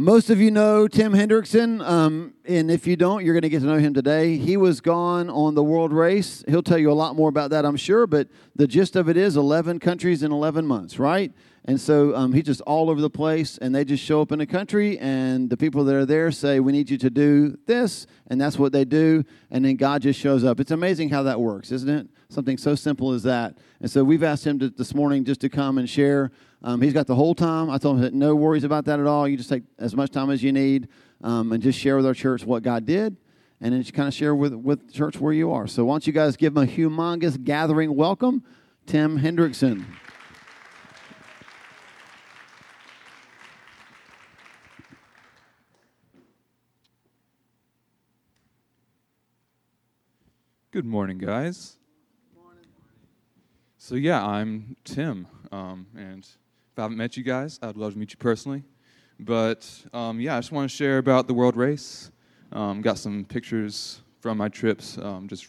Most of you know Tim Hendrickson, um, and if you don't, you're going to get to know him today. He was gone on the world race. He'll tell you a lot more about that, I'm sure, but the gist of it is 11 countries in 11 months, right? And so um, he's just all over the place, and they just show up in a country, and the people that are there say, We need you to do this, and that's what they do, and then God just shows up. It's amazing how that works, isn't it? Something so simple as that. And so we've asked him to, this morning just to come and share. Um, he's got the whole time. I told him, that No worries about that at all. You just take as much time as you need um, and just share with our church what God did. And then just kind of share with, with church where you are. So, why don't you guys give him a humongous gathering welcome, Tim Hendrickson. Good morning, guys. Morning. So yeah, I'm Tim, um, and I haven't met you guys, I'd love to meet you personally. But um, yeah, I just want to share about the world race. Um, got some pictures from my trips um, just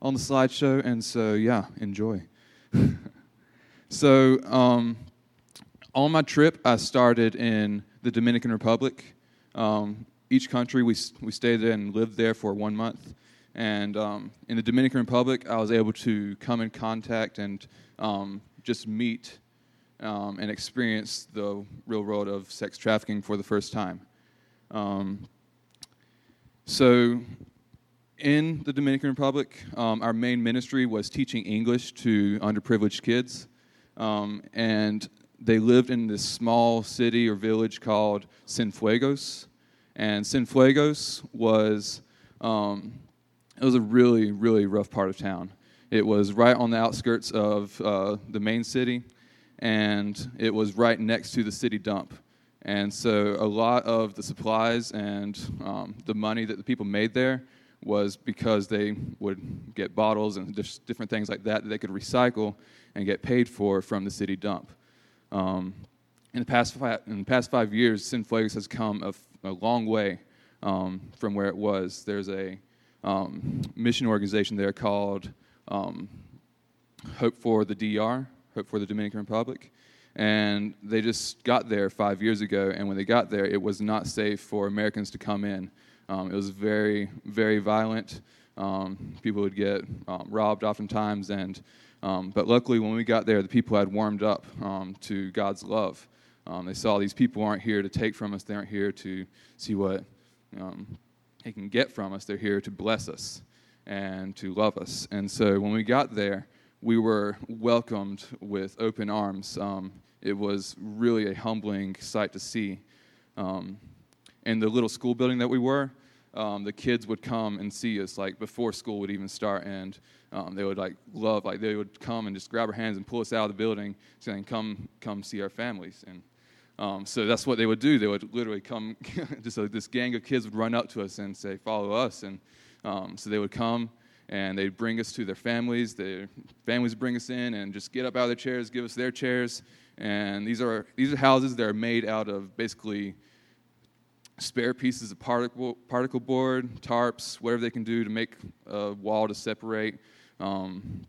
on the slideshow, and so yeah, enjoy. so um, on my trip, I started in the Dominican Republic. Um, each country we we stayed there and lived there for one month. And um, in the Dominican Republic, I was able to come in contact and just meet um, and experience the real world of sex trafficking for the first time. Um, so, in the Dominican Republic, um, our main ministry was teaching English to underprivileged kids. Um, and they lived in this small city or village called Cienfuegos. And Cienfuegos was um, it was a really, really rough part of town. It was right on the outskirts of uh, the main city, and it was right next to the city dump. And so a lot of the supplies and um, the money that the people made there was because they would get bottles and just different things like that that they could recycle and get paid for from the city dump. Um, in, the past five, in the past five years, Cienfuegos has come a, a long way um, from where it was. There's a um, mission organization there called um, Hope for the DR, Hope for the Dominican Republic. And they just got there five years ago, and when they got there, it was not safe for Americans to come in. Um, it was very, very violent. Um, people would get um, robbed oftentimes, and um, but luckily, when we got there, the people had warmed up to God's love. they saw these people aren't here to take from us; they aren't here to see what um, he can get from us. They're here to bless us and to love us. And so when we got there, we were welcomed with open arms. Um, it was really a humbling sight to see. Um, in the little school building that we were, um, the kids would come and see us like before school would even start, and um, they would like love like they would come and just grab our hands and pull us out of the building, saying, "Come, come see our families." And um, so that's what they would do. They would literally come, just like this gang of kids would run up to us and say, "Follow us." And um, so they would come and they'd bring us to their families. Their families bring us in and just get up out of their chairs, give us their chairs. And these are these are houses that are made out of basically spare pieces of particle particle board, tarps, whatever they can do to make a wall to separate um,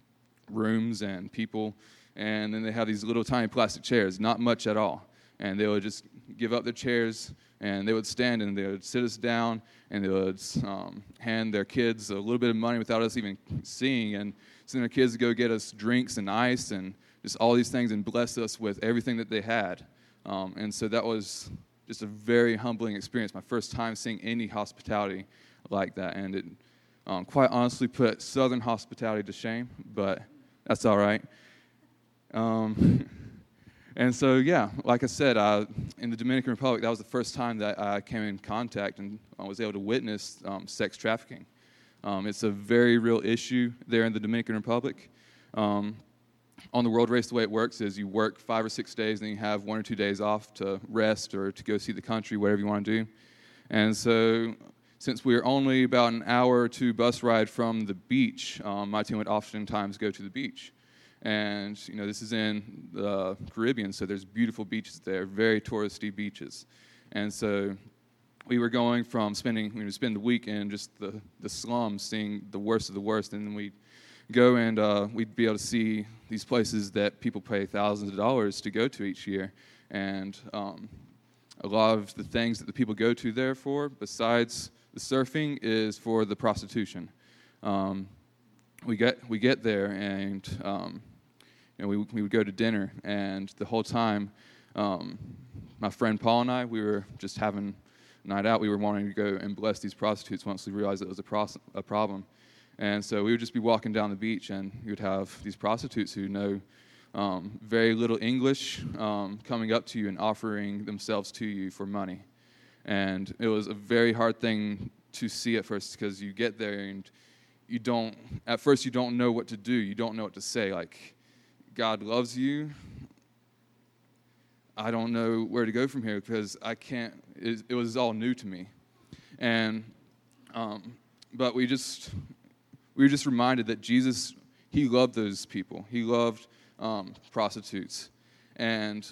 rooms and people. And then they have these little tiny plastic chairs, not much at all and they would just give up their chairs and they would stand and they would sit us down and they would um, hand their kids a little bit of money without us even seeing and send their kids to go get us drinks and ice and just all these things and bless us with everything that they had. Um, and so that was just a very humbling experience. My first time seeing any hospitality like that. And it um, quite honestly put Southern hospitality to shame, but that's all right. And so, yeah, like I said, in the Dominican Republic, that was the first time that I came in contact and I was able to witness um, sex trafficking. Um, it's a very real issue there in the Dominican Republic. Um, on the world race, the way it works is you work five or six days, and then you have one or two days off to rest or to go see the country, whatever you want to do. And so, since we're only about an hour or two bus ride from the beach, um, my team would oftentimes go to the beach. And you know, this is in the Caribbean, so there's beautiful beaches there, very touristy beaches. And so we were going from spending, we would spend the week in just the, the slums, seeing the worst of the worst, and then we'd go and uh, we'd be able to see these places that people pay thousands of dollars to go to each year. And um, a lot of the things that the people go to there for, besides the surfing, is for the prostitution. Um, we get we get there and um, know, we we would go to dinner and the whole time, um, my friend Paul and I we were just having a night out. We were wanting to go and bless these prostitutes once we realized it was a, pros- a problem, and so we would just be walking down the beach and you would have these prostitutes who know. Um, very little English um, coming up to you and offering themselves to you for money. And it was a very hard thing to see at first because you get there and you don't at first you don't know what to do you don't know what to say like god loves you i don't know where to go from here because i can't it, it was all new to me. And um, but we just we were just reminded that jesus he loved those people. He loved um, prostitutes. And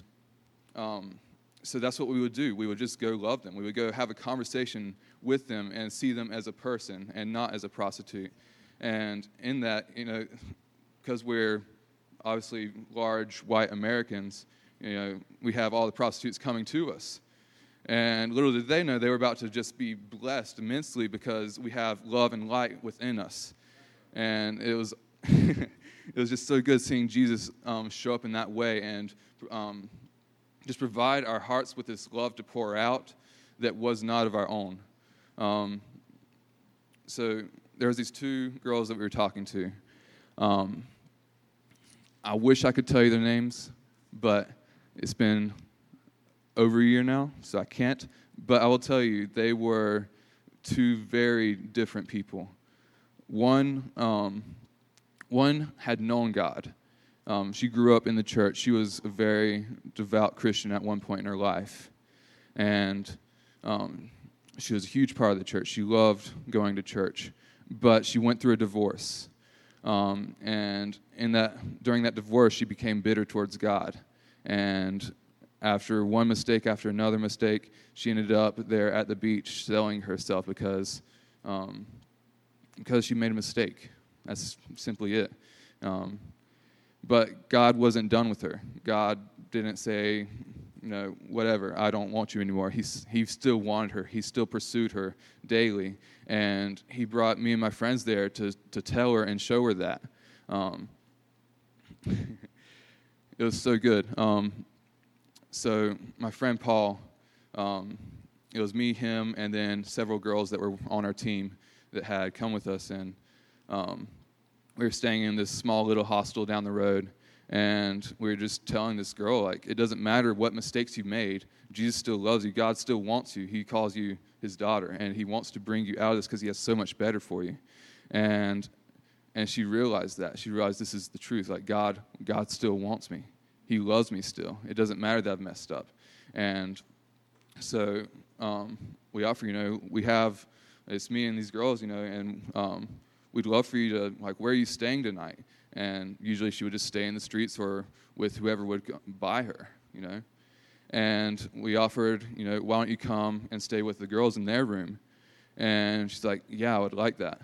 um, so that's what we would do. We would just go love them. We would go have a conversation with them and see them as a person and not as a prostitute. And in that, you know, because we're obviously large white Americans, you know, we have all the prostitutes coming to us. And little did they know they were about to just be blessed immensely because we have love and light within us. And it was, it was just so good seeing Jesus um, show up in that way and um, just provide our hearts with this love to pour out that was not of our own. Um, so there was these two girls that we were talking to. I wish I could tell you their names, but it's been over a year now, so I can't. But I will tell you, they were two very different people. One, um, one had known God. Um, she grew up in the church. She was a very devout Christian at one point in her life, and um, she was a huge part of the church. She loved going to church but she went through a divorce. Um, and in that, during that divorce, she became bitter towards God. And after one mistake after another mistake, she ended up there at the beach selling herself because, um, because she made a mistake. That's simply it. Um, but God wasn't done with her. God didn't say, you know, whatever, I don't want you anymore. He's, he still wanted her. He still pursued her daily. And he brought me and my friends there to, to tell her and show her that. Um, it was so good. Um, so my friend Paul, um, it was me, him, and then several girls that were on our team that had come with us. And um, we were staying in this small little hostel down the road and we were just telling this girl like it doesn't matter what mistakes you made jesus still loves you. God still wants you. He calls you his daughter and he wants to bring you out of this because he has so much better for you. And and she realized that. She realized this is the truth. Like god god still wants me. He loves me still. It doesn't matter that i've messed up. And so um, we offer you know we have it's me and these girls you know and um, we'd love for you to like where are you staying tonight and usually she would just stay in the streets or with whoever would buy her, you know. And we offered, you know, why don't you come and stay with the girls in their room? And she's like, yeah, I would like that.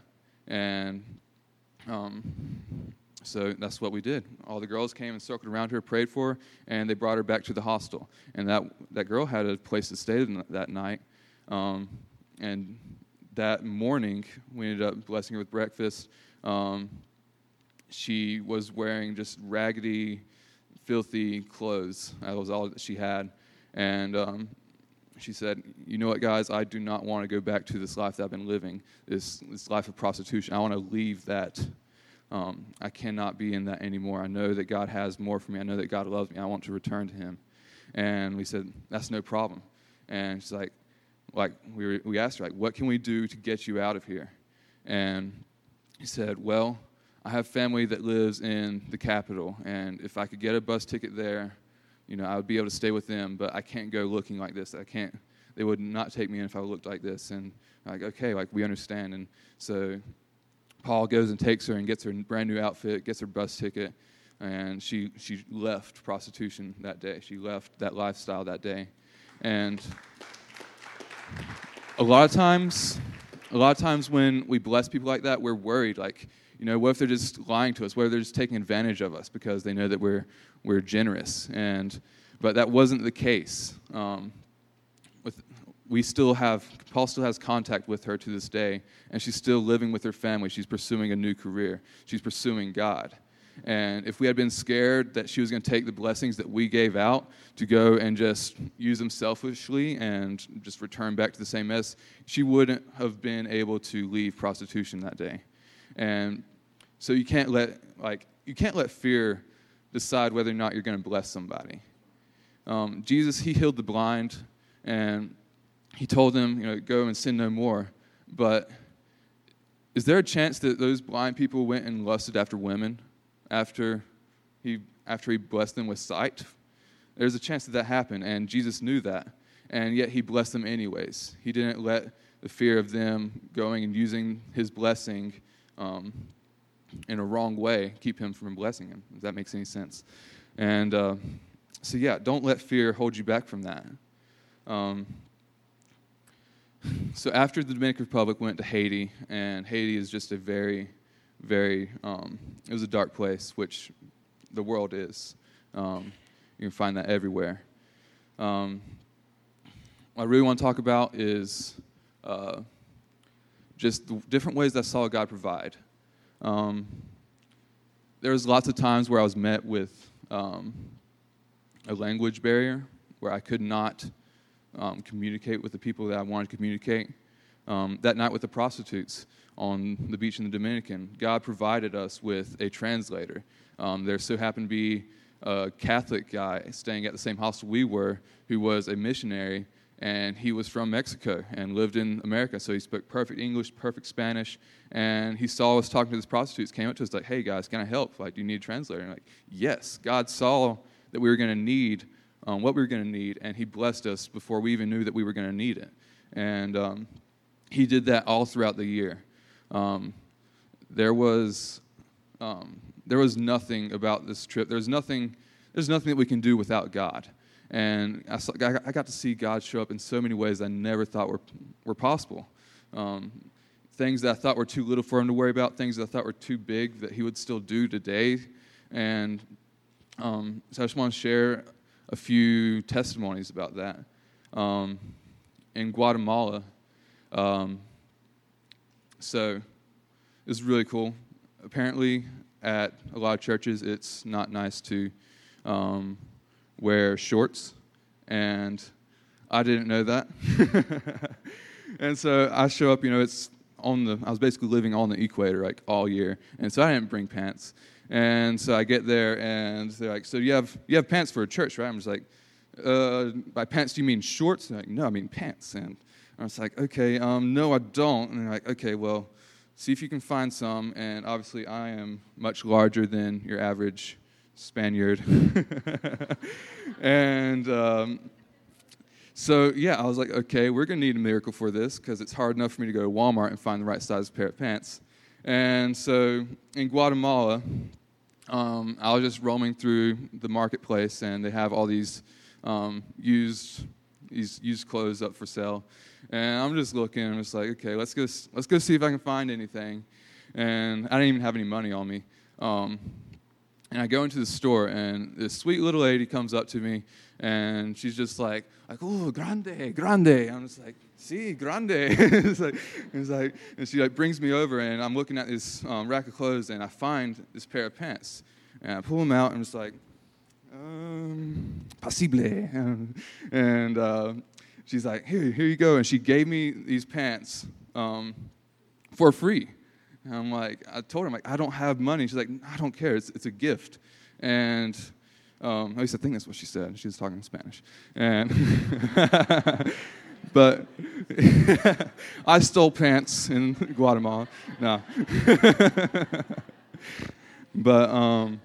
And um, so that's what we did. All the girls came and circled around her, prayed for her, and they brought her back to the hostel. And that, that girl had a place to stay that night. Um, and that morning, we ended up blessing her with breakfast. Um, she was wearing just raggedy, filthy clothes. That was all that she had. And um, she said, You know what, guys? I do not want to go back to this life that I've been living, this, this life of prostitution. I want to leave that. Um, I cannot be in that anymore. I know that God has more for me. I know that God loves me. I want to return to Him. And we said, That's no problem. And she's like, like we, were, we asked her, like, what can we do to get you out of here? And he said, well, I have family that lives in the capital, and if I could get a bus ticket there, you know, I would be able to stay with them. But I can't go looking like this. I can't. They would not take me in if I looked like this. And like, okay, like we understand. And so Paul goes and takes her and gets her brand new outfit, gets her bus ticket, and she she left prostitution that day. She left that lifestyle that day, and a lot of times, a lot of times when we bless people like that, we're worried like you know, what if they're just lying to us? What if they're just taking advantage of us because they know that we're, we're generous? And, but that wasn't the case. Um, we still have, Paul still has contact with her to this day, and she's still living with her family. She's pursuing a new career, she's pursuing God. And if we had been scared that she was going to take the blessings that we gave out to go and just use them selfishly and just return back to the same mess, she wouldn't have been able to leave prostitution that day. And so you can't let like you can't let fear decide whether or not you're going to bless somebody. Um, Jesus, he healed the blind, and he told them, you know, go and sin no more. But is there a chance that those blind people went and lusted after women after he after he blessed them with sight? There's a chance that that happened, and Jesus knew that, and yet he blessed them anyways. He didn't let the fear of them going and using his blessing um, in a wrong way keep him from blessing him. If that makes any sense. And uh, so, yeah, don't let fear hold you back from that. Um, so after the Dominican Republic went to Haiti, and Haiti is just a very, very, um, it was a dark place, which the world is. Um, you can find that everywhere. Um, what I really want to talk about is uh, just the different ways that I saw God provide. Um, there was lots of times where I was met with um, a language barrier, where I could not um, communicate with the people that I wanted to communicate. Um, that night with the prostitutes on the beach in the Dominican, God provided us with a translator. Um, there so happened to be a Catholic guy staying at the same hostel we were who was a missionary, and he was from Mexico and lived in America. So he spoke perfect English, perfect Spanish, and he saw us talking to these prostitutes, came up to us like, hey guys, can I help? Like, do you need a translator? And like, yes, God saw that we were going to need um, what we were going to need, and He blessed us before we even knew that we were going to need it. And um, He did that all throughout the year. Um, there was um, there was nothing about this trip. There's nothing there's nothing that we can do without God. And I, saw, I got to see God show up in so many ways I never thought were were possible. Um, things that I thought were too little for him to worry about, things that I thought were too big that he would still do today. And um, so I just want to share a few testimonies about that. Um, in Guatemala, um, so it's really cool. Apparently, at a lot of churches, it's not nice to um, wear shorts, and I didn't know that. and so I show up, you know, it's on the, I was basically living on the equator like all year, and so I didn't bring pants. And so I get there, and they're like, "So you have you have pants for a church, right?" I'm just like, uh, "By pants, do you mean shorts?" They're like, "No, I mean pants." And I was like, "Okay, um, no, I don't." And they're like, "Okay, well, see if you can find some." And obviously, I am much larger than your average Spaniard, and. Um, so yeah, I was like, okay, we're gonna need a miracle for this because it's hard enough for me to go to Walmart and find the right size pair of pants. And so in Guatemala, um, I was just roaming through the marketplace, and they have all these um, used these used clothes up for sale. And I'm just looking, I'm just like, okay, let's go, let's go see if I can find anything. And I didn't even have any money on me. Um, and I go into the store, and this sweet little lady comes up to me, and she's just like, like, oh, grande, grande. I'm just like, si, grande. it's like, it's like, and she like brings me over, and I'm looking at this um, rack of clothes, and I find this pair of pants, and I pull them out, and it's like, um, posible, and, and uh, she's like, here, here you go, and she gave me these pants um, for free. And I'm like, I told her, I'm like, I don't have money. She's like, I don't care. It's, it's a gift. And um, at least I think that's what she said. She was talking in Spanish. And but I stole pants in Guatemala. No. but um,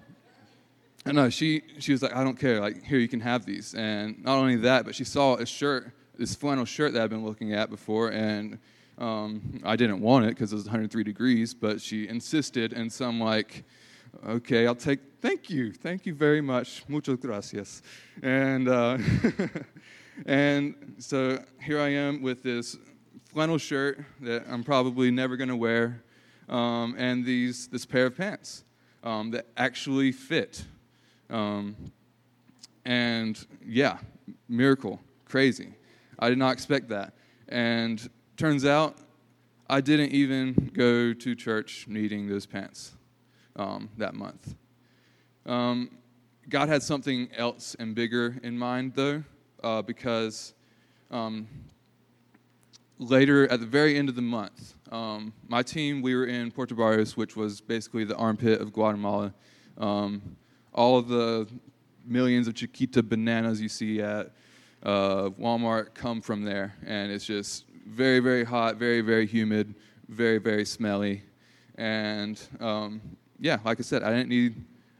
I know she she was like, I don't care. Like here, you can have these. And not only that, but she saw a shirt, this flannel shirt that I've been looking at before, and um, I didn't want it because it was 103 degrees, but she insisted, and so I'm like, okay, I'll take, thank you, thank you very much, muchas gracias. And, uh, and so here I am with this flannel shirt that I'm probably never going to wear, um, and these, this pair of pants um, that actually fit. Um, and yeah, miracle, crazy. I did not expect that. And turns out I didn't even go to church needing those pants um, that month. Um, God had something else and bigger in mind, though, uh, because um, later, at the very end of the month, um, my team, we were in Puerto Barrios, which was basically the armpit of Guatemala. Um, all of the millions of Chiquita bananas you see at uh, Walmart come from there, and it's just very, very hot, very, very humid, very, very smelly, and um, yeah, like I said, I didn't need,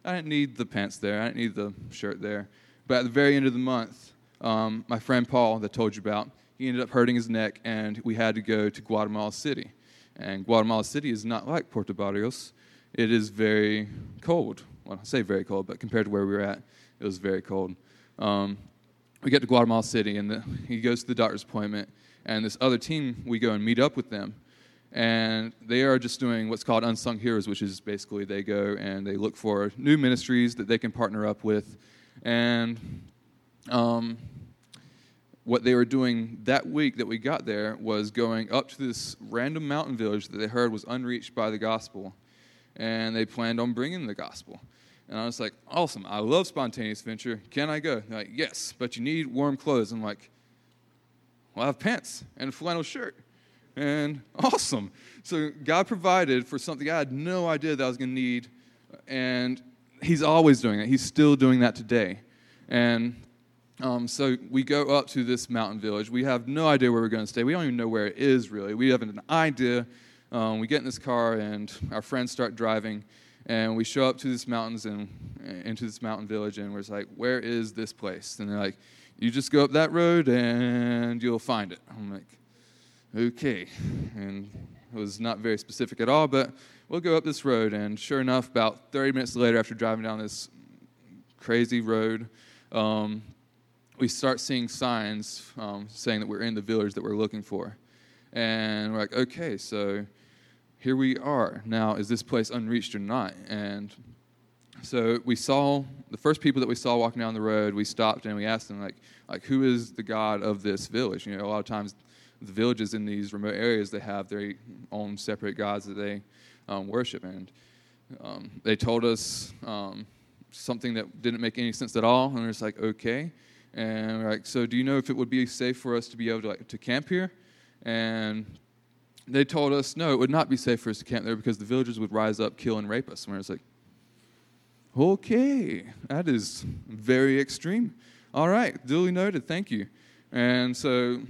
I didn't need the pants there, I didn't need the shirt there, but at the very end of the month, um, my friend Paul, that I told you about, he ended up hurting his neck, and we had to go to Guatemala City, and Guatemala City is not like Puerto Barrios. It is very cold. Well, I say very cold, but compared to where we were at, it was very cold. Um, we get to Guatemala City, and the, he goes to the doctor's appointment, and this other team, we go and meet up with them. And they are just doing what's called Unsung Heroes, which is basically they go and they look for new ministries that they can partner up with. And um, what they were doing that week that we got there was going up to this random mountain village that they heard was unreached by the gospel. And they planned on bringing the gospel. And I was like, awesome. I love spontaneous venture. Can I go? They're like, yes, but you need warm clothes. I'm like, well, I have pants and a flannel shirt. And awesome. So God provided for something I had no idea that I was going to need. And He's always doing that. He's still doing that today. And um, so we go up to this mountain village. We have no idea where we're going to stay. We don't even know where it is, really. We haven't an idea. Um, we get in this car, and our friends start driving. And we show up to this mountains and into this mountain village, and we're like, "Where is this place?" And they're like, "You just go up that road, and you'll find it." I'm like, "Okay," and it was not very specific at all, but we'll go up this road. And sure enough, about 30 minutes later, after driving down this crazy road, um, we start seeing signs um, saying that we're in the village that we're looking for. And we're like, okay, so here we are. Now, is this place unreached or not? And so we saw the first people that we saw walking down the road. We stopped and we asked them, like, like who is the God of this village? You know, a lot of times the villages in these remote areas they have their own separate gods that they um, worship, and um, they told us um, something that didn't make any sense at all. And we're just like, okay. And we're like, so do you know if it would be safe for us to be able to like to camp here? And they told us, no, it would not be safe for us to camp there because the villagers would rise up, kill, and rape us. And we was like, okay, that is very extreme. All right, duly noted, thank you. And so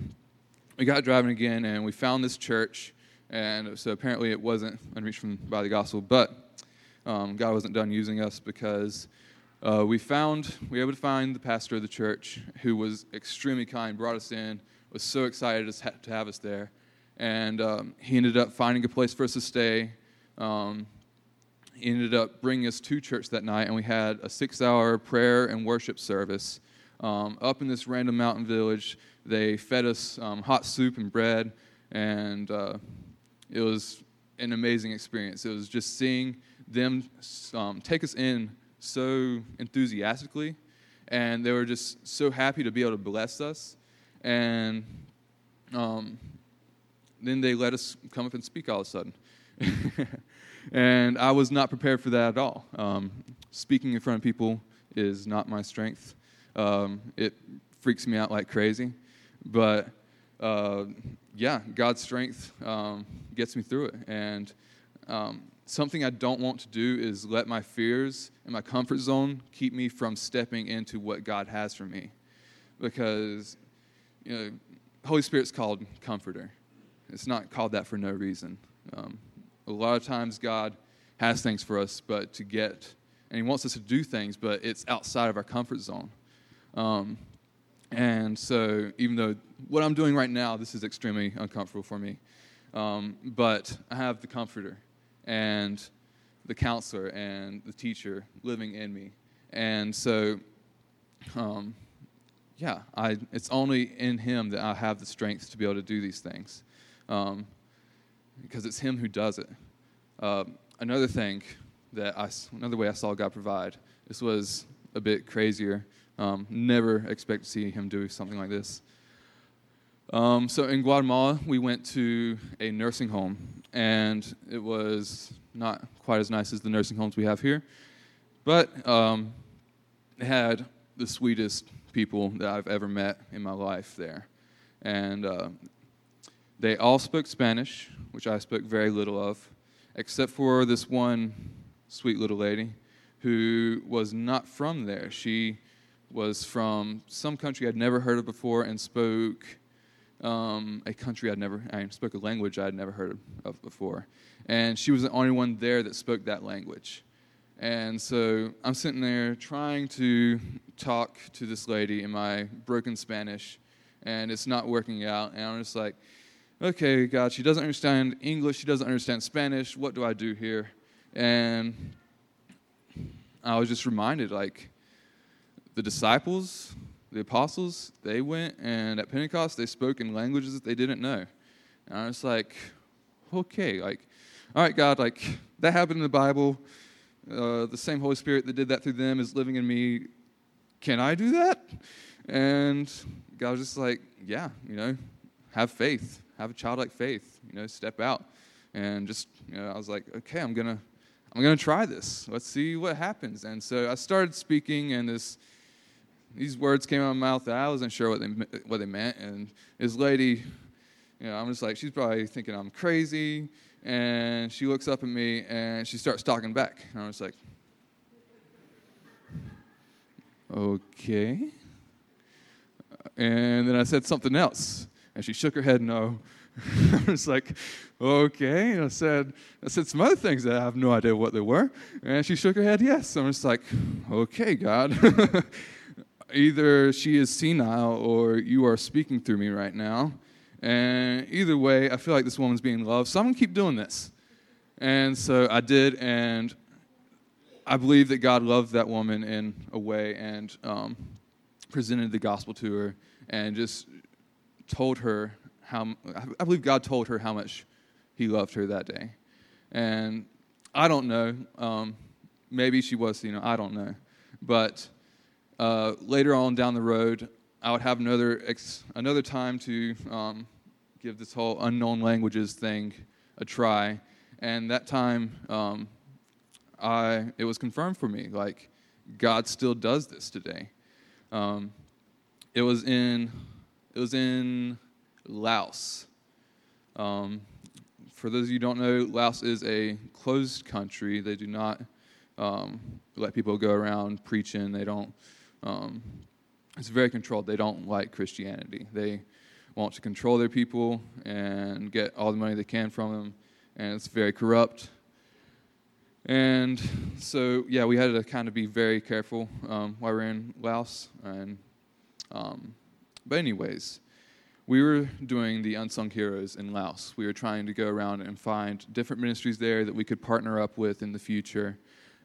we got driving again, and we found this church. And so apparently it wasn't unreached from, by the gospel, but um, God wasn't done using us because uh, we found, we were able to find the pastor of the church who was extremely kind, brought us in, was so excited to have us there and um, he ended up finding a place for us to stay. Um, he ended up bringing us to church that night, and we had a six-hour prayer and worship service um, up in this random mountain village. They fed us um, hot soup and bread, and uh, it was an amazing experience. It was just seeing them um, take us in so enthusiastically, and they were just so happy to be able to bless us. And um, then they let us come up and speak all of a sudden. and I was not prepared for that at all. Um, speaking in front of people is not my strength. Um, it freaks me out like crazy. But uh, yeah, God's strength um, gets me through it. And um, something I don't want to do is let my fears and my comfort zone keep me from stepping into what God has for me. Because, you know, Holy Spirit's called comforter. It's not called that for no reason. Um, a lot of times, God has things for us, but to get, and He wants us to do things, but it's outside of our comfort zone. Um, and so, even though what I'm doing right now, this is extremely uncomfortable for me, um, but I have the comforter and the counselor and the teacher living in me. And so, um, yeah, I, it's only in Him that I have the strength to be able to do these things um, because it's Him who does it. Uh, another thing that I, another way I saw God provide, this was a bit crazier. Um, never expect to see Him do something like this. Um, so in Guatemala, we went to a nursing home, and it was not quite as nice as the nursing homes we have here, but um, it had the sweetest people that I've ever met in my life there. And uh, they all spoke Spanish, which I spoke very little of, except for this one sweet little lady who was not from there. She was from some country I'd never heard of before and spoke um, a country I'd never, I spoke a language I'd never heard of before. And she was the only one there that spoke that language. And so I'm sitting there trying to talk to this lady in my broken Spanish, and it's not working out. And I'm just like, okay, God, she doesn't understand English, she doesn't understand Spanish. What do I do here? And I was just reminded, like, the disciples, the apostles, they went and at Pentecost they spoke in languages that they didn't know. And I was like, okay, like, all right, God, like that happened in the Bible. Uh, the same Holy Spirit that did that through them is living in me. Can I do that? And God was just like, yeah, you know, have faith, have a childlike faith, you know, step out. And just, you know, I was like, okay, I'm gonna, I'm gonna try this. Let's see what happens. And so I started speaking, and this these words came out of my mouth that I wasn't sure what they what they meant. And this lady, you know, I'm just like, she's probably thinking I'm crazy. And she looks up at me and she starts talking back. And I was like, okay. And then I said something else, and she shook her head no. I was like, okay. And I said, I said some other things that I have no idea what they were. And she shook her head yes. I'm just like, okay, God. either she is senile or you are speaking through me right now. And either way, I feel like this woman's being loved. So I'm going to keep doing this. And so I did, and I believe that God loved that woman in a way and um, presented the gospel to her and just told her how, I believe God told her how much He loved her that day. And I don't know. Um, maybe she was, you know, I don't know. But uh, later on down the road, I would have another ex- another time to um, give this whole unknown languages thing a try, and that time, um, I it was confirmed for me like God still does this today. Um, it was in it was in Laos. Um, for those of you who don't know, Laos is a closed country. They do not um, let people go around preaching. They don't um, it's very controlled. They don't like Christianity. They want to control their people and get all the money they can from them, and it's very corrupt. And so, yeah, we had to kind of be very careful um, while we are in Laos. And, um, but, anyways, we were doing the Unsung Heroes in Laos. We were trying to go around and find different ministries there that we could partner up with in the future.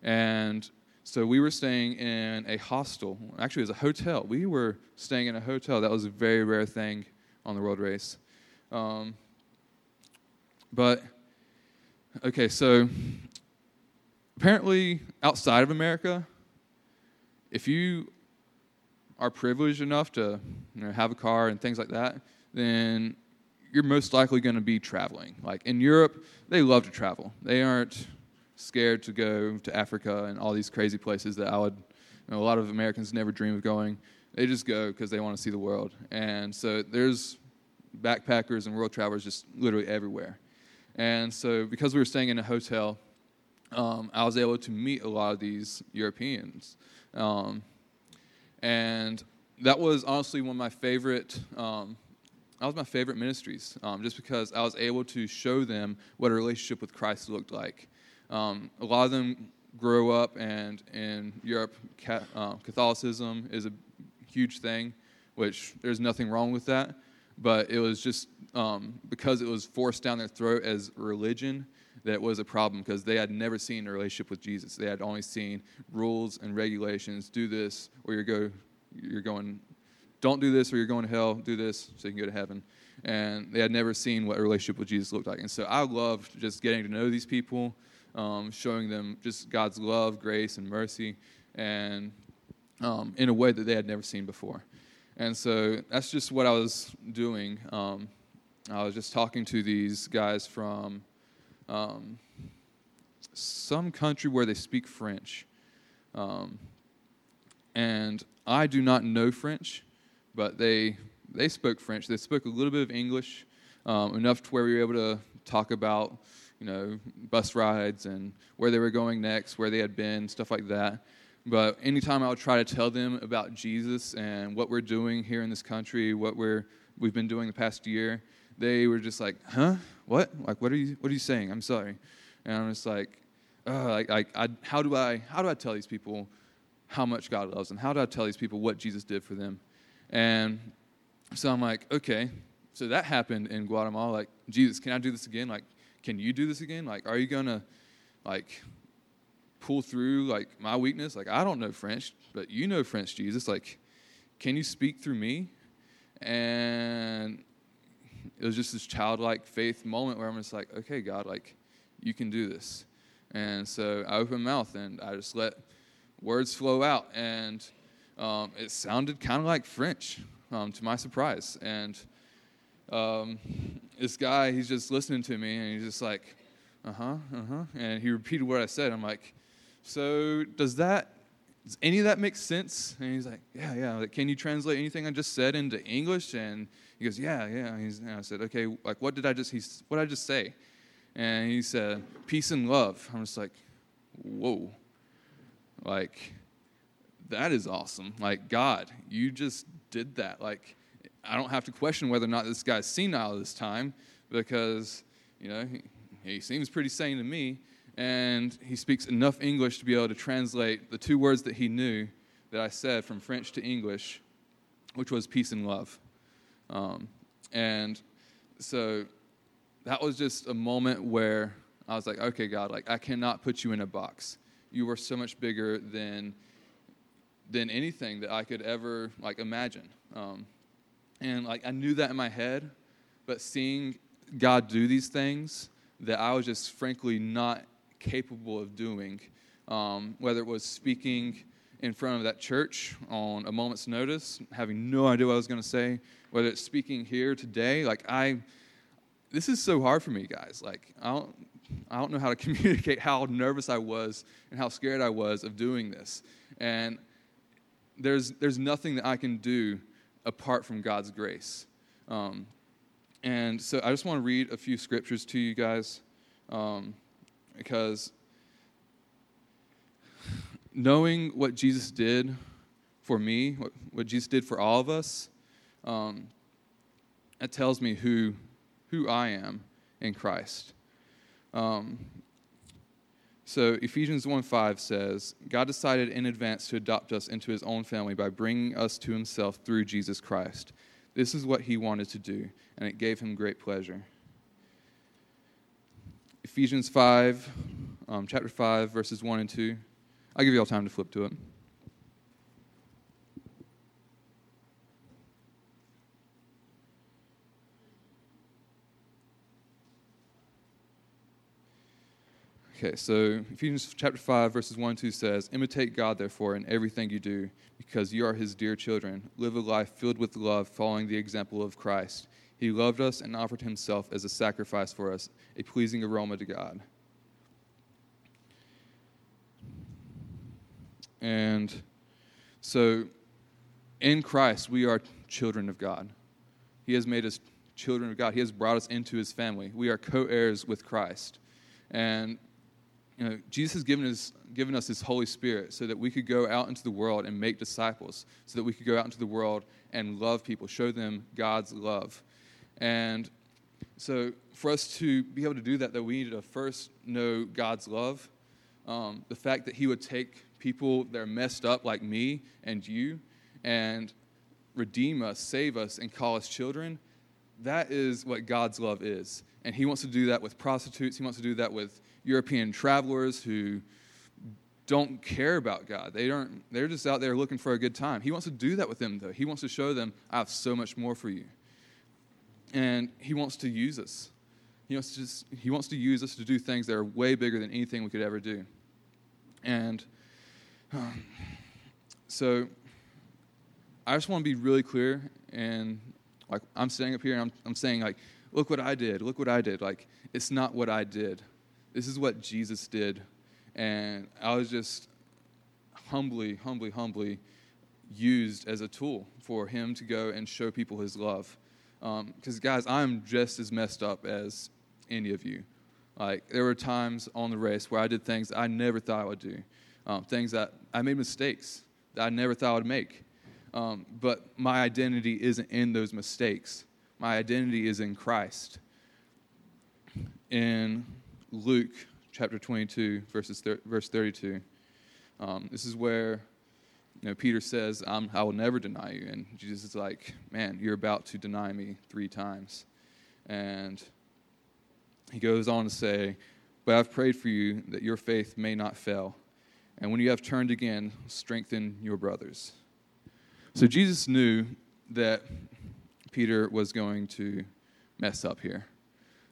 And so we were staying in a hostel. Actually, it was a hotel. We were staying in a hotel. That was a very rare thing on the world race. Um, but, okay, so apparently outside of America, if you are privileged enough to you know, have a car and things like that, then you're most likely going to be traveling. Like in Europe, they love to travel. They aren't scared to go to Africa and all these crazy places that I would, you know, a lot of Americans never dream of going. They just go because they want to see the world. And so there's backpackers and world travelers just literally everywhere. And so because we were staying in a hotel, um, I was able to meet a lot of these Europeans. Um, and that was honestly one of my favorite um, that was my favorite ministries um, just because i was able to show them what a relationship with christ looked like um, a lot of them grow up, and in Europe, uh, Catholicism is a huge thing, which there's nothing wrong with that. But it was just um, because it was forced down their throat as religion that was a problem because they had never seen a relationship with Jesus. They had only seen rules and regulations. Do this, or you're go, you're going. Don't do this, or you're going to hell. Do this, so you can go to heaven. And they had never seen what a relationship with Jesus looked like. And so I loved just getting to know these people um, showing them just God's love, grace, and mercy, and um, in a way that they had never seen before. And so that's just what I was doing. Um, I was just talking to these guys from um, some country where they speak French. Um, and I do not know French, but they they spoke French. They spoke a little bit of English, um, enough to where we were able to talk about you know bus rides and where they were going next, where they had been, stuff like that. But anytime I would try to tell them about Jesus and what we're doing here in this country, what we're we've been doing the past year, they were just like, "Huh? What? Like, what are you? What are you saying? I'm sorry." And I'm just like, like, like I, how do I how do I tell these people how much God loves them? How do I tell these people what Jesus did for them? And so I'm like, okay, so that happened in Guatemala. Like, Jesus, can I do this again? Like, can you do this again? Like, are you gonna like pull through like my weakness? Like, I don't know French, but you know French, Jesus. Like, can you speak through me? And it was just this childlike faith moment where I'm just like, okay, God, like, you can do this. And so I opened my mouth and I just let words flow out. And um, it sounded kind of like French, um, to my surprise. And um, this guy, he's just listening to me and he's just like, uh huh, uh huh. And he repeated what I said. I'm like, so does that, does any of that make sense? And he's like, yeah, yeah. Like, can you translate anything I just said into English? And he goes, yeah, yeah. And I said, okay, like, what did I just, he's, what did I just say? And he said, peace and love. I'm just like, whoa. Like, that is awesome. Like, God, you just did that. Like, I don't have to question whether or not this guy's senile this time because, you know, he, he seems pretty sane to me. And he speaks enough English to be able to translate the two words that he knew that I said from French to English, which was peace and love. Um, and so that was just a moment where I was like, okay, God, like I cannot put you in a box. You are so much bigger than than anything that I could ever like imagine. Um, and like I knew that in my head, but seeing God do these things that I was just frankly not capable of doing, um, whether it was speaking in front of that church on a moment's notice, having no idea what I was going to say, whether it's speaking here today, like I, this is so hard for me, guys. Like I don't, I don't know how to communicate how nervous I was and how scared I was of doing this, and there's there's nothing that I can do apart from God's grace. Um, and so I just want to read a few scriptures to you guys um, because knowing what Jesus did for me, what, what Jesus did for all of us, um, that tells me who, who I am in Christ. Um, so Ephesians 1:5 says, God decided in advance to adopt us into his own family by bringing us to himself through Jesus Christ. This is what he wanted to do, and it gave him great pleasure. Ephesians 5, um, chapter 5, verses 1 and 2. I'll give you all time to flip to it. Okay, so Ephesians chapter 5, verses 1 and 2 says, Imitate God, therefore, in everything you do, because you are his dear children. Live a life filled with love, following the example of Christ. He loved us and offered himself as a sacrifice for us, a pleasing aroma to God. And so, in Christ, we are children of God. He has made us children of God. He has brought us into his family. We are co heirs with Christ. And you know, Jesus has given us, given us his Holy Spirit so that we could go out into the world and make disciples, so that we could go out into the world and love people, show them God's love. And so, for us to be able to do that, though, we need to first know God's love. Um, the fact that He would take people that are messed up like me and you and redeem us, save us, and call us children, that is what God's love is. And He wants to do that with prostitutes, He wants to do that with European travelers who don't care about God. They don't, they're just out there looking for a good time. He wants to do that with them, though. He wants to show them, I have so much more for you. And He wants to use us. He wants to, just, he wants to use us to do things that are way bigger than anything we could ever do. And um, so I just want to be really clear, and like I'm standing up here and I'm, I'm saying like, look what I did, look what I did. Like it's not what I did. This is what Jesus did, and I was just humbly, humbly, humbly used as a tool for Him to go and show people His love. Because um, guys, I'm just as messed up as any of you. Like there were times on the race where I did things I never thought I would do, um, things that I made mistakes that I never thought I would make. Um, but my identity isn't in those mistakes. My identity is in Christ. In Luke chapter 22, verses thir- verse 32, um, this is where you know, Peter says, I will never deny you. And Jesus is like, man, you're about to deny me three times. And he goes on to say, But I've prayed for you that your faith may not fail. And when you have turned again, strengthen your brothers. So Jesus knew that Peter was going to mess up here.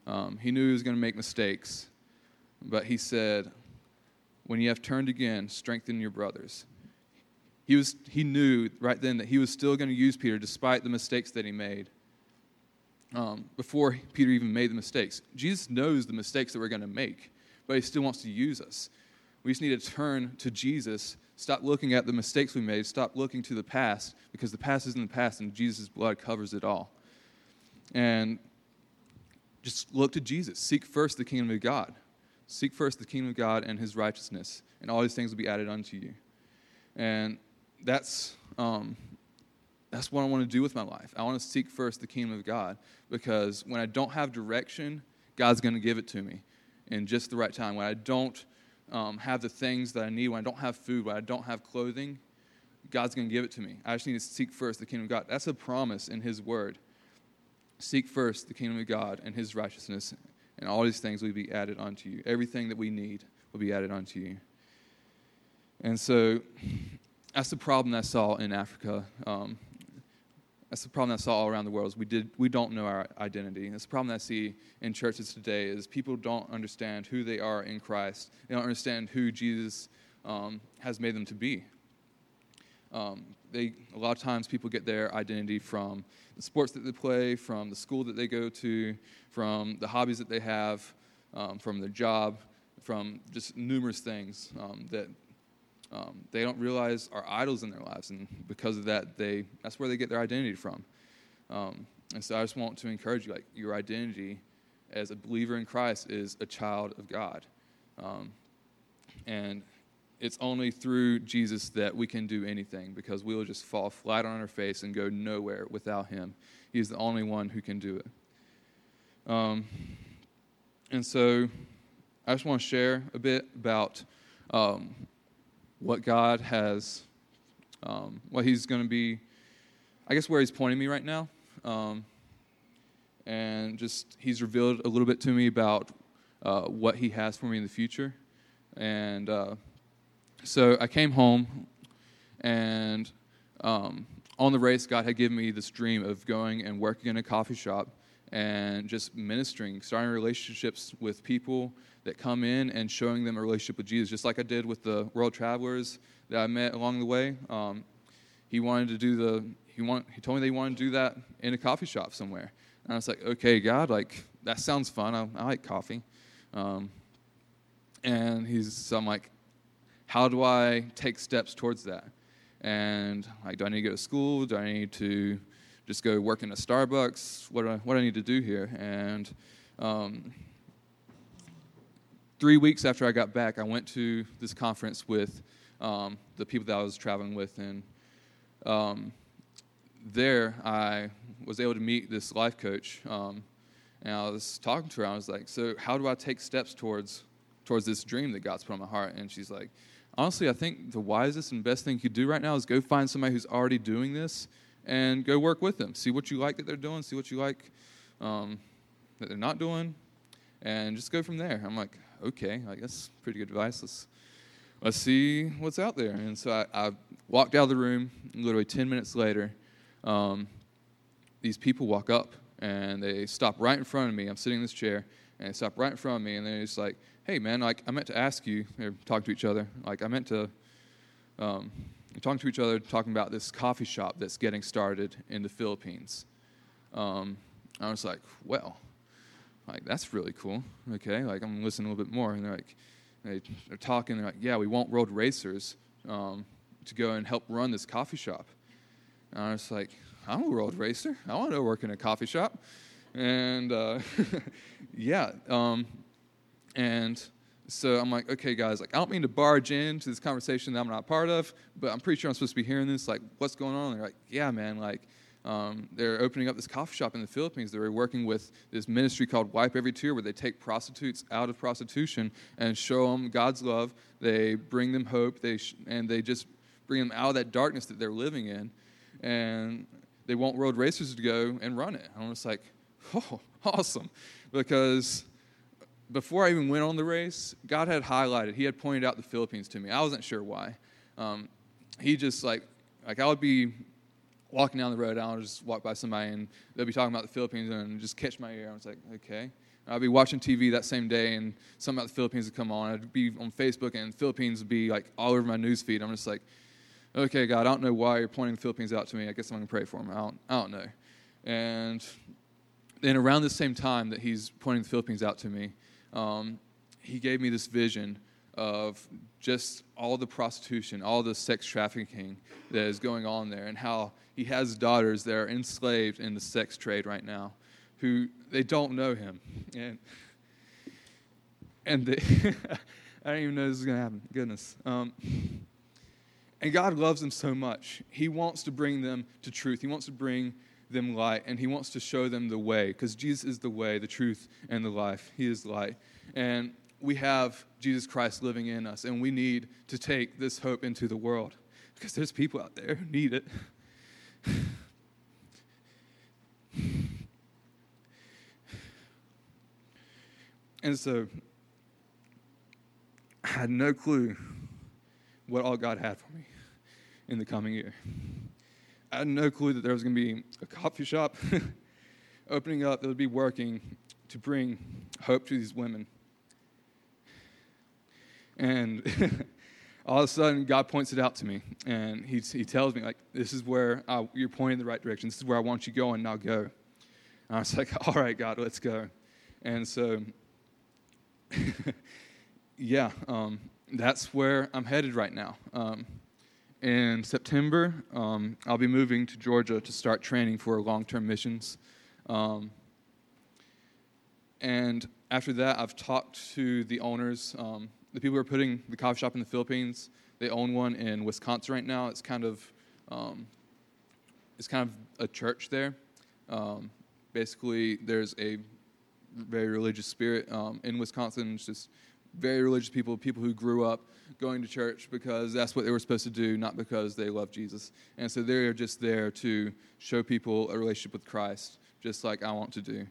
Um, he knew he was going to make mistakes, but he said, When you have turned again, strengthen your brothers. He, was, he knew right then that he was still going to use Peter despite the mistakes that he made um, before Peter even made the mistakes. Jesus knows the mistakes that we're going to make, but he still wants to use us. We just need to turn to Jesus Stop looking at the mistakes we made. Stop looking to the past because the past is in the past and Jesus' blood covers it all. And just look to Jesus. Seek first the kingdom of God. Seek first the kingdom of God and his righteousness, and all these things will be added unto you. And that's, um, that's what I want to do with my life. I want to seek first the kingdom of God because when I don't have direction, God's going to give it to me in just the right time. When I don't um, have the things that I need, when I don't have food, when I don't have clothing, God's going to give it to me. I just need to seek first the kingdom of God. That's a promise in His word. Seek first the kingdom of God and His righteousness, and all these things will be added unto you. Everything that we need will be added unto you. And so that's the problem I saw in Africa. Um, that's the problem I saw all around the world. Is we did we don't know our identity. That's the problem I see in churches today. Is people don't understand who they are in Christ. They don't understand who Jesus um, has made them to be. Um, they a lot of times people get their identity from the sports that they play, from the school that they go to, from the hobbies that they have, um, from their job, from just numerous things um, that um, they don't realize are idols in their lives, and because of that, they that's where they get their identity from. Um, and so I just want to encourage you, like your identity as a believer in Christ is a child of God, um, and it's only through Jesus that we can do anything because we will just fall flat on our face and go nowhere without Him. He's the only one who can do it. Um, and so I just want to share a bit about um, what God has, um, what He's going to be, I guess, where He's pointing me right now. Um, and just, He's revealed a little bit to me about uh, what He has for me in the future. And uh, so I came home, and um, on the race, God had given me this dream of going and working in a coffee shop and just ministering, starting relationships with people that come in and showing them a relationship with Jesus, just like I did with the world travelers that I met along the way. Um, he wanted to do the he want he told me they wanted to do that in a coffee shop somewhere, and I was like, okay, God, like that sounds fun. I, I like coffee, um, and he's so I'm like, how do I take steps towards that? And like, do I need to go to school? Do I need to just go work in a Starbucks? What do I, what do I need to do here? And um, three weeks after I got back, I went to this conference with um, the people that I was traveling with, and um, there I was able to meet this life coach, um, and I was talking to her. I was like, "So, how do I take steps towards towards this dream that God's put on my heart?" And she's like, "Honestly, I think the wisest and best thing you could do right now is go find somebody who's already doing this and go work with them. See what you like that they're doing. See what you like um, that they're not doing, and just go from there." I'm like, okay, I guess pretty good advice. Let's let's see what's out there. And so I, I walked out of the room. Literally ten minutes later, um, these people walk up and they stop right in front of me. I'm sitting in this chair, and they stop right in front of me, and they're just like, "Hey, man, like I meant to ask you." They're talking to each other. Like I meant to. Um, talking to each other, talking about this coffee shop that's getting started in the Philippines. Um, I was like, well, like that's really cool. Okay, like I'm listening a little bit more, and they're like, they, are talking. They're like, yeah, we want World Racers um, to go and help run this coffee shop. And I was like, I'm a World Racer. I want to work in a coffee shop. And uh, yeah, um, and so I'm like, okay, guys, like I don't mean to barge into this conversation that I'm not part of, but I'm pretty sure I'm supposed to be hearing this. Like, what's going on? And they're like, yeah, man, like um, they're opening up this coffee shop in the Philippines. They're working with this ministry called Wipe Every Tear, where they take prostitutes out of prostitution and show them God's love. They bring them hope, they sh- and they just bring them out of that darkness that they're living in. And they want World Racers to go and run it. And I'm just like, oh, awesome. Because before I even went on the race, God had highlighted, He had pointed out the Philippines to me. I wasn't sure why. Um, he just like, like I would be walking down the road, I'll just walk by somebody and they'll be talking about the Philippines and just catch my ear. I was like, okay. I'd be watching TV that same day and something about the Philippines would come on. I'd be on Facebook and Philippines would be like all over my news feed. I'm just like, okay, God, I don't know why you're pointing the Philippines out to me. I guess I'm going to pray for them. I don't, I don't know. And then around the same time that he's pointing the Philippines out to me, um, he gave me this vision of just all the prostitution, all the sex trafficking that is going on there, and how he has daughters that are enslaved in the sex trade right now who they don't know him. And, and they, I don't even know this is going to happen. Goodness. Um, and God loves them so much. He wants to bring them to truth. He wants to bring them light, and He wants to show them the way, because Jesus is the way, the truth, and the life. He is light. And we have Jesus Christ living in us, and we need to take this hope into the world, because there's people out there who need it. And so I had no clue what all God had for me in the coming year. I had no clue that there was going to be a coffee shop opening up that would be working to bring hope to these women. And all of a sudden, God points it out to me, and He, he tells me, like, this is where I, you're pointing in the right direction. This is where I want you going. Now go. And I was like, all right, God, let's go. And so yeah, um, that's where I'm headed right now. Um, in September, um, I'll be moving to Georgia to start training for long term missions. Um, and after that, I've talked to the owners, um, the people who are putting the coffee shop in the Philippines. They own one in Wisconsin right now. It's kind of um, it's kind of a church there. basically, there's a very religious spirit um, in Wisconsin. It's just very religious people, people who grew up going to church because that's what they were supposed to do, not because they love Jesus. And so they're just there to show people a relationship with Christ, just like I want to do.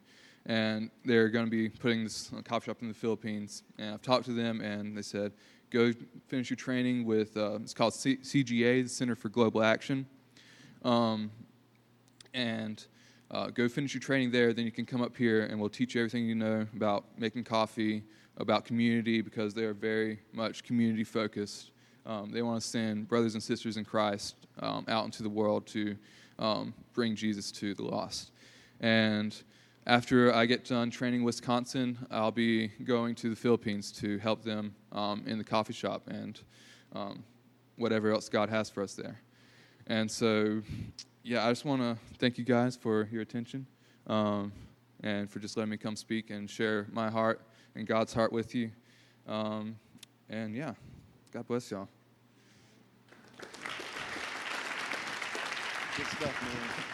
And they're going to be putting this coffee shop in the Philippines. And I've talked to them, and they said, go finish your training with, uh, it's called C- CGA, the Center for Global Action. Um, and uh, go finish your training there. Then you can come up here and we'll teach you everything you know about making coffee, about community, because they are very much community focused. Um, they want to send brothers and sisters in Christ um, out into the world to um, bring Jesus to the lost. And after I get done training Wisconsin, I'll be going to the Philippines to help them um, in the coffee shop and um, whatever else God has for us there. And so yeah, I just want to thank you guys for your attention um, and for just letting me come speak and share my heart and God's heart with you. Um, and yeah, God bless y'all. Good stuff, man.